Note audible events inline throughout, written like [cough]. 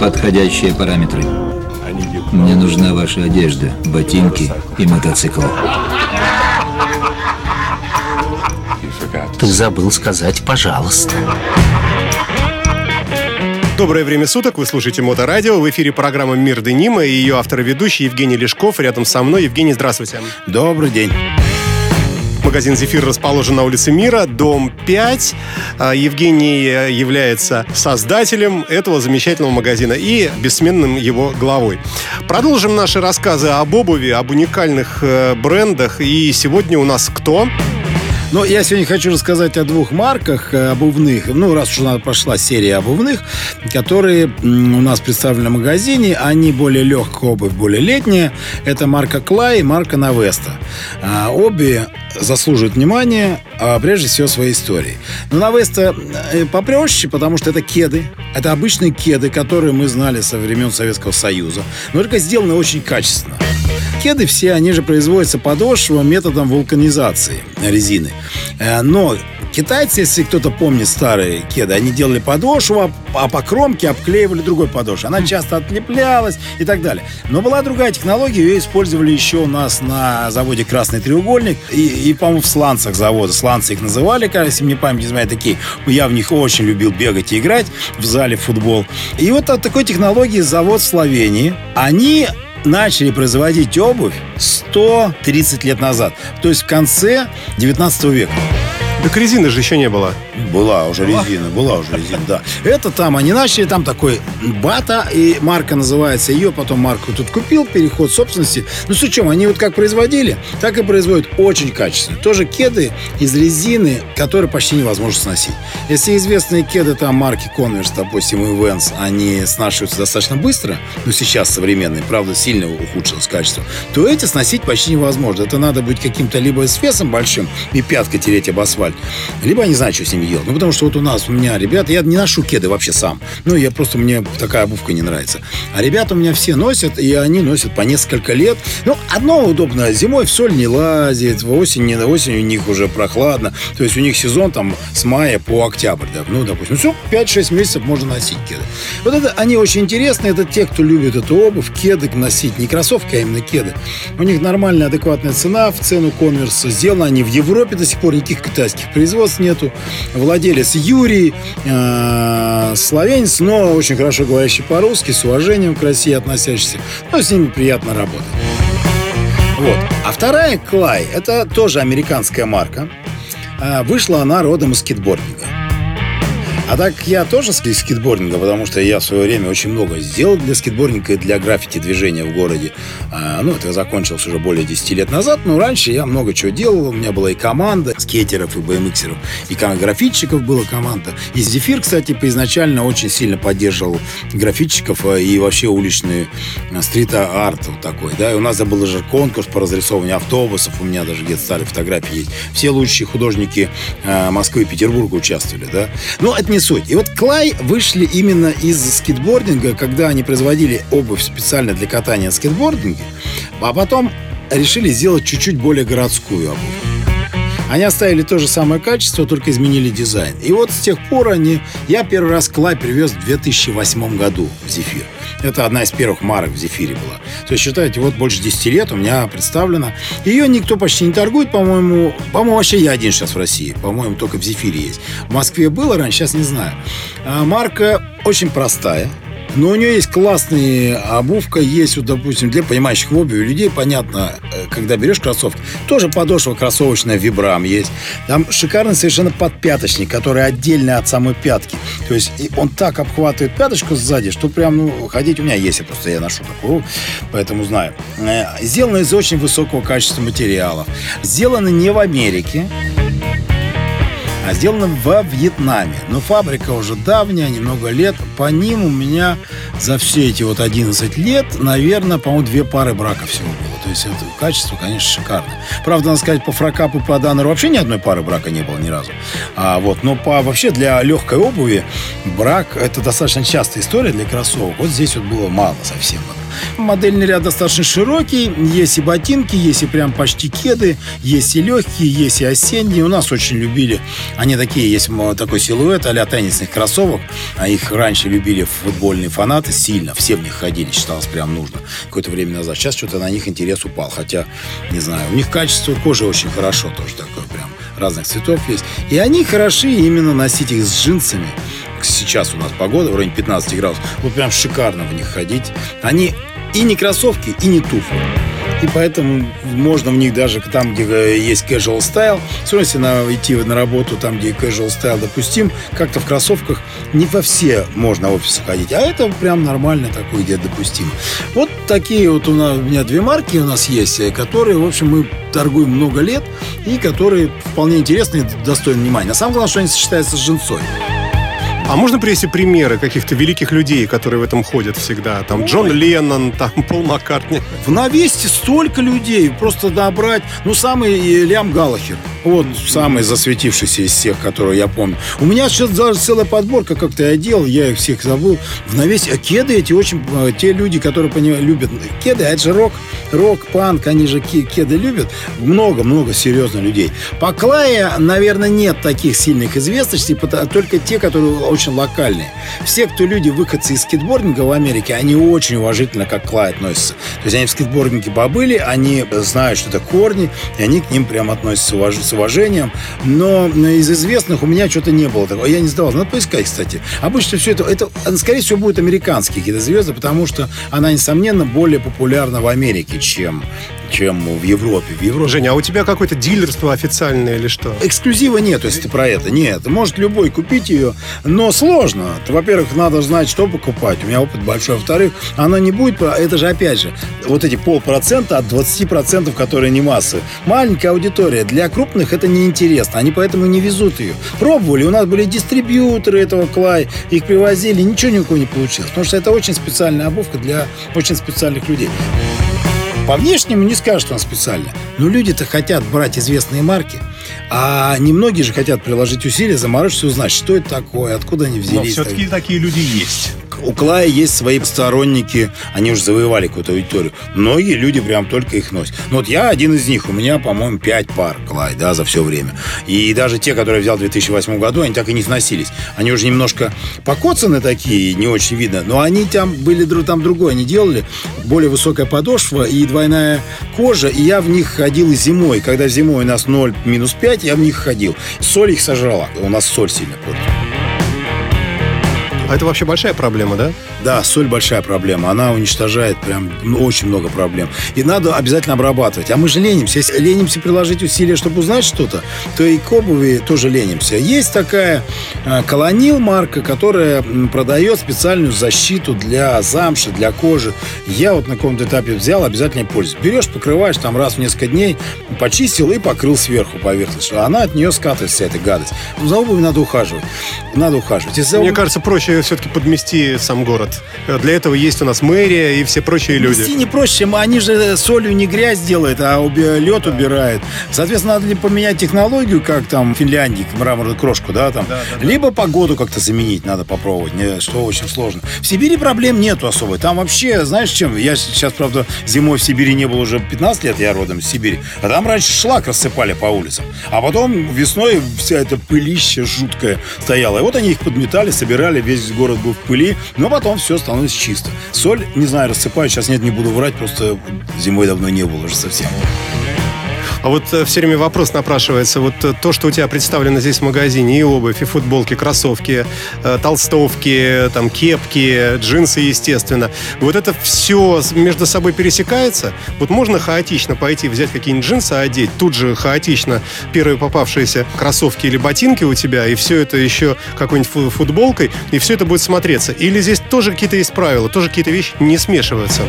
Подходящие параметры. Мне нужна ваша одежда, ботинки и мотоцикл. Ты забыл сказать «пожалуйста». Доброе время суток, вы слушаете Моторадио. В эфире программа «Мир Денима» и ее автор и ведущий Евгений Лешков. Рядом со мной. Евгений, здравствуйте. Добрый день. Магазин «Зефир» расположен на улице Мира, дом 5. А, Евгений является создателем этого замечательного магазина и бессменным его главой. Продолжим наши рассказы об обуви, об уникальных э, брендах. И сегодня у нас кто? Но я сегодня хочу рассказать о двух марках э, обувных. Ну, раз уж у нас прошла серия обувных, которые у нас представлены в магазине. Они более легкая обувь, более летняя. Это марка Клай и марка Навеста. А, обе заслуживают внимания, а прежде всего своей историей. Но Навеста э, попроще, потому что это кеды. Это обычные кеды, которые мы знали со времен Советского Союза. Но только сделаны очень качественно. Кеды все, они же производятся подошвой методом вулканизации резины. Э, Но китайцы, если кто-то помнит старые кеды, они делали подошву, а по кромке обклеивали другой подошвой. Она часто отлеплялась и так далее. Но была другая технология, ее использовали еще у нас на заводе «Красный треугольник» и, и по-моему, в сланцах завода. Сланцы их называли, если мне память не изменяет, такие. Я в них очень любил бегать и играть в зале футбол. И вот от такой технологии завод в Словении, они начали производить обувь 130 лет назад. То есть в конце 19 века. Так резины же еще не было. Была уже резина, была уже резина, да. Это там, они начали, там такой бата, и марка называется, ее потом марку тут купил, переход собственности. Ну, с чем, они вот как производили, так и производят очень качественно. Тоже кеды из резины, которые почти невозможно сносить. Если известные кеды там марки Converse, допустим, и Vans, они снашиваются достаточно быстро, ну, сейчас современные, правда, сильно ухудшилось качество, то эти сносить почти невозможно. Это надо быть каким-то либо с весом большим и пяткой тереть об асфальт, либо я не знаю, что с ними делать. Ну, потому что вот у нас, у меня ребята, я не ношу кеды вообще сам. Ну, я просто, мне такая обувка не нравится. А ребята у меня все носят, и они носят по несколько лет. Ну, одно удобно, зимой в соль не лазит, в осень, не осень у них уже прохладно. То есть у них сезон там с мая по октябрь, да, ну, допустим. Все, 5-6 месяцев можно носить кеды. Вот это, они очень интересные, это те, кто любит эту обувь, кеды носить, не кроссовки, а именно кеды. У них нормальная, адекватная цена в цену конверса. Сделаны они в Европе до сих пор, никаких китайских производств нету. Владелец Юрий, э, словенец, но очень хорошо говорящий по-русски, с уважением к России относящийся. Но с ними приятно работать. Вот. А вторая Клай, это тоже американская марка. Э, Вышла она родом из скейтбординга. А так я тоже с скейтбординга, потому что я в свое время очень много сделал для скейтбординга и для граффити движения в городе. А, ну, это закончилось уже более 10 лет назад, но раньше я много чего делал. У меня была и команда скейтеров, и BMXеров, и граффитчиков была команда. И Зефир, кстати, изначально очень сильно поддерживал граффитчиков а, и вообще уличный стрит-арт вот такой, да. И у нас был даже конкурс по разрисовыванию автобусов, у меня даже где-то старые фотографии есть. Все лучшие художники а, Москвы и Петербурга участвовали, да. Но это не суть. И вот Клай вышли именно из скейтбординга, когда они производили обувь специально для катания на скейтбординге, а потом решили сделать чуть-чуть более городскую обувь. Они оставили то же самое качество, только изменили дизайн. И вот с тех пор они... Я первый раз Клай привез в 2008 году в Зефир. Это одна из первых марок в Зефире была. То есть, считайте, вот больше 10 лет у меня представлена. Ее никто почти не торгует, по-моему. По-моему, вообще я один сейчас в России. По-моему, только в Зефире есть. В Москве было раньше, сейчас не знаю. А марка очень простая. Но у нее есть классная обувка, есть, вот, допустим, для понимающих в обуви людей, понятно, когда берешь кроссовки, тоже подошва кроссовочная вибрам есть. Там шикарный совершенно подпяточник, который отдельно от самой пятки. То есть он так обхватывает пяточку сзади, что прям, ну, ходить у меня есть, я просто я ношу такую, поэтому знаю. Сделано из очень высокого качества материалов. Сделано не в Америке, а сделано во Вьетнаме. Но фабрика уже давняя, немного лет. По ним у меня за все эти вот 11 лет, наверное, по-моему, две пары брака всего было. То есть это качество, конечно, шикарное. Правда, надо сказать, по фракапу, по даннеру вообще ни одной пары брака не было ни разу. А, вот, но по, вообще для легкой обуви брак – это достаточно частая история для кроссовок. Вот здесь вот было мало совсем. Модельный ряд достаточно широкий. Есть и ботинки, есть и прям почти кеды, есть и легкие, есть и осенние. У нас очень любили. Они такие, есть такой силуэт а теннисных кроссовок. А их раньше любили футбольные фанаты сильно. Все в них ходили, считалось прям нужно. Какое-то время назад. Сейчас что-то на них интерес упал. Хотя, не знаю, у них качество кожи очень хорошо тоже такое прям разных цветов есть. И они хороши именно носить их с джинсами. Сейчас у нас погода в районе 15 градусов. Вот прям шикарно в них ходить. Они и не кроссовки, и не туфли. И поэтому можно в них даже там, где э, есть casual style, все равно если на, идти на работу там, где casual style допустим, как-то в кроссовках не во все можно в офисы ходить, а это прям нормально такой, где допустим. Вот такие вот у, нас, у меня две марки у нас есть, э, которые, в общем, мы торгуем много лет и которые вполне интересны и достойны внимания. На самом деле, что они сочетаются с джинсой. А можно привести примеры каких-то великих людей, которые в этом ходят всегда? Там Джон Леннон, там [laughs] Пол Маккартни. В навесте столько людей. Просто набрать. Ну, самый Лям Галахер. Вот самый засветившийся из всех, которые я помню. У меня сейчас даже целая подборка, как-то я делал, я их всех забыл. В навесе. А кеды эти очень... Э, те люди, которые понимают, любят кеды, а это же рок, рок, панк, они же кеды любят. Много-много серьезно людей. По Клае, наверное, нет таких сильных известностей, только те, которые очень локальные. Все, кто люди, выходцы из скейтбординга в Америке, они очень уважительно как к Клай относятся. То есть они в скейтбординге побыли, они знают, что это корни, и они к ним прям относятся с уважением. Но из известных у меня что-то не было такого. Я не сдавал. Надо поискать, кстати. Обычно все это, это скорее всего, будут американские какие-то звезды, потому что она, несомненно, более популярна в Америке, чем чем в Европе. В Европе. Женя, а у тебя какое-то дилерство официальное или что? Эксклюзива нет, если ты про это. Нет. Может любой купить ее, но сложно. Во-первых, надо знать, что покупать. У меня опыт большой. Во-вторых, она не будет... Это же, опять же, вот эти полпроцента от 20%, которые не массы. Маленькая аудитория. Для крупных это неинтересно. Они поэтому не везут ее. Пробовали. У нас были дистрибьюторы этого Клай. Их привозили. Ничего никакого не получилось. Потому что это очень специальная обувка для очень специальных людей. По внешнему не скажешь, что он специально. Но люди-то хотят брать известные марки. А немногие же хотят приложить усилия, заморочиться, узнать, что это такое, откуда они взялись. Но все-таки такие люди есть у Клая есть свои сторонники, они уже завоевали какую-то аудиторию. Многие люди прям только их носят. Ну вот я один из них, у меня, по-моему, пять пар Клай, да, за все время. И даже те, которые я взял в 2008 году, они так и не сносились. Они уже немножко покоцаны такие, не очень видно, но они там были там другое, они делали более высокая подошва и двойная кожа, и я в них ходил зимой. Когда зимой у нас 0, минус 5, я в них ходил. Соль их сожрала. У нас соль сильно портит. А это вообще большая проблема, да? Да, соль большая проблема. Она уничтожает прям ну, очень много проблем. И надо обязательно обрабатывать. А мы же ленимся. Если ленимся приложить усилия, чтобы узнать что-то, то и к обуви тоже ленимся. Есть такая э, колонил марка, которая продает специальную защиту для замши, для кожи. Я вот на каком-то этапе взял, обязательно пользуюсь. Берешь, покрываешь там раз в несколько дней, почистил и покрыл сверху поверхность. А она от нее скатывается, вся эта гадость. За обувью надо ухаживать. Надо ухаживать. Если Мне обувь... кажется, проще все-таки подмести сам город. Для этого есть у нас мэрия и все прочие люди. Мести не проще, они же солью не грязь делают, а лед убирают. Соответственно, надо ли поменять технологию, как там в Финляндии, мраморную крошку, да, там. Да, да, Либо да. погоду как-то заменить надо попробовать, не, что очень сложно. В Сибири проблем нету особой. Там вообще, знаешь чем, я сейчас, правда, зимой в Сибири не был уже 15 лет, я родом из Сибири, а там раньше шлак рассыпали по улицам. А потом весной вся эта пылища жуткая стояла. И вот они их подметали, собирали, весь город был в пыли, но потом все становится чисто. Соль, не знаю, рассыпаю, сейчас нет, не буду врать, просто зимой давно не было уже совсем. А вот э, все время вопрос напрашивается. Вот э, то, что у тебя представлено здесь в магазине, и обувь, и футболки, кроссовки, э, толстовки, там, кепки, джинсы, естественно. Вот это все между собой пересекается? Вот можно хаотично пойти взять какие-нибудь джинсы, одеть, тут же хаотично первые попавшиеся кроссовки или ботинки у тебя, и все это еще какой-нибудь футболкой, и все это будет смотреться? Или здесь тоже какие-то есть правила, тоже какие-то вещи не смешиваются?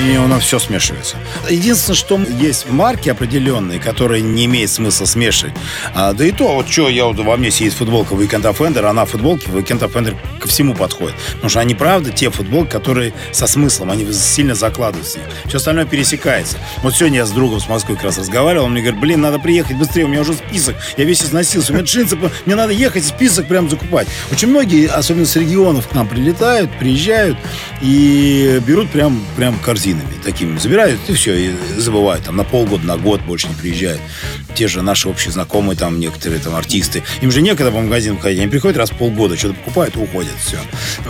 И у нас все смешивается. Единственное, что есть марки определенные, которые не имеет смысла смешивать. А, да и то, вот что, я вот, во мне сидит футболка Weekend Offender, она футболки Weekend Offender ко всему подходит. Потому что они, правда, те футболки, которые со смыслом, они сильно закладываются. Все остальное пересекается. Вот сегодня я с другом с Москвы как раз разговаривал, он мне говорит, блин, надо приехать быстрее, у меня уже список, я весь износился, у меня джинсы, мне надо ехать, список прям закупать. Очень многие, особенно с регионов, к нам прилетают, приезжают и берут прям, прям корзинами такими, забирают и все, и забывают, там на полгода, на год больше не приезжают. Те же наши общие знакомые, там некоторые там артисты, им же некогда по магазинам ходить, они приходят раз в полгода, что-то покупают уходят, все.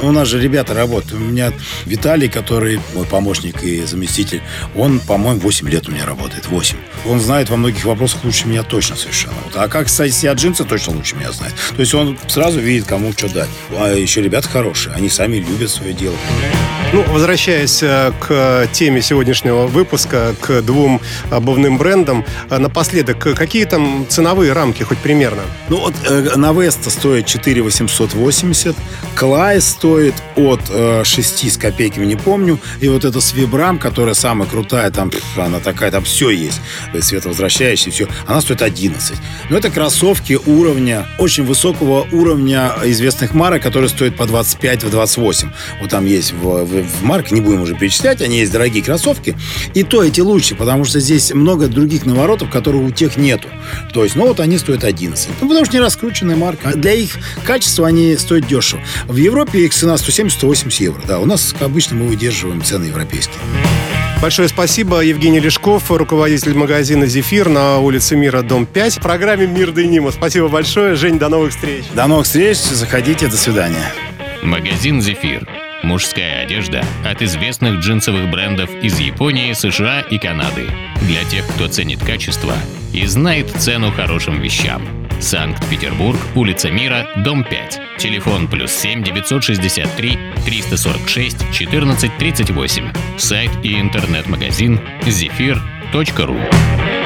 У нас же ребята работают. У меня Виталий, который мой помощник и заместитель, он, по-моему, 8 лет у меня работает, 8. Он знает во многих вопросах лучше меня точно совершенно. Вот. А как кстати, себя джинсы точно лучше меня знает. То есть он сразу видит, кому что дать. А еще ребята хорошие, они сами любят свое дело. Ну, возвращаясь э, к теме сегодняшнего выпуска, к двум обувным брендам, э, напоследок, какие там ценовые рамки хоть примерно? Ну, вот э, Навеста стоит 4 880, Клай стоит от э, 6 с копейками, не помню, и вот эта Свибрам, которая самая крутая, там, она такая, там все есть, световозвращающая, все, она стоит 11. Но это кроссовки уровня, очень высокого уровня известных марок, которые стоят по 25-28. Вот там есть в, в, в марке, не будем уже перечислять, они есть дорогие кроссовки. И то эти лучше, потому что здесь много других наворотов, которых у тех нету. То есть, ну вот они стоят 11. Ну, потому что не раскрученная марка. Для их качества они стоят дешево. В Европе их цена 170-180 евро. Да, у нас, как обычно, мы выдерживаем цены европейские. Большое спасибо. Евгений Лешков, руководитель магазина «Зефир» на улице Мира, дом 5. В программе «Мир Дейнима». Спасибо большое. Жень, до новых встреч. До новых встреч. Заходите. До свидания. Магазин «Зефир». Мужская одежда от известных джинсовых брендов из Японии, США и Канады. Для тех, кто ценит качество и знает цену хорошим вещам. Санкт-Петербург, улица Мира, дом 5. Телефон плюс 7 963 346 14 38. Сайт и интернет-магазин zefir.ru.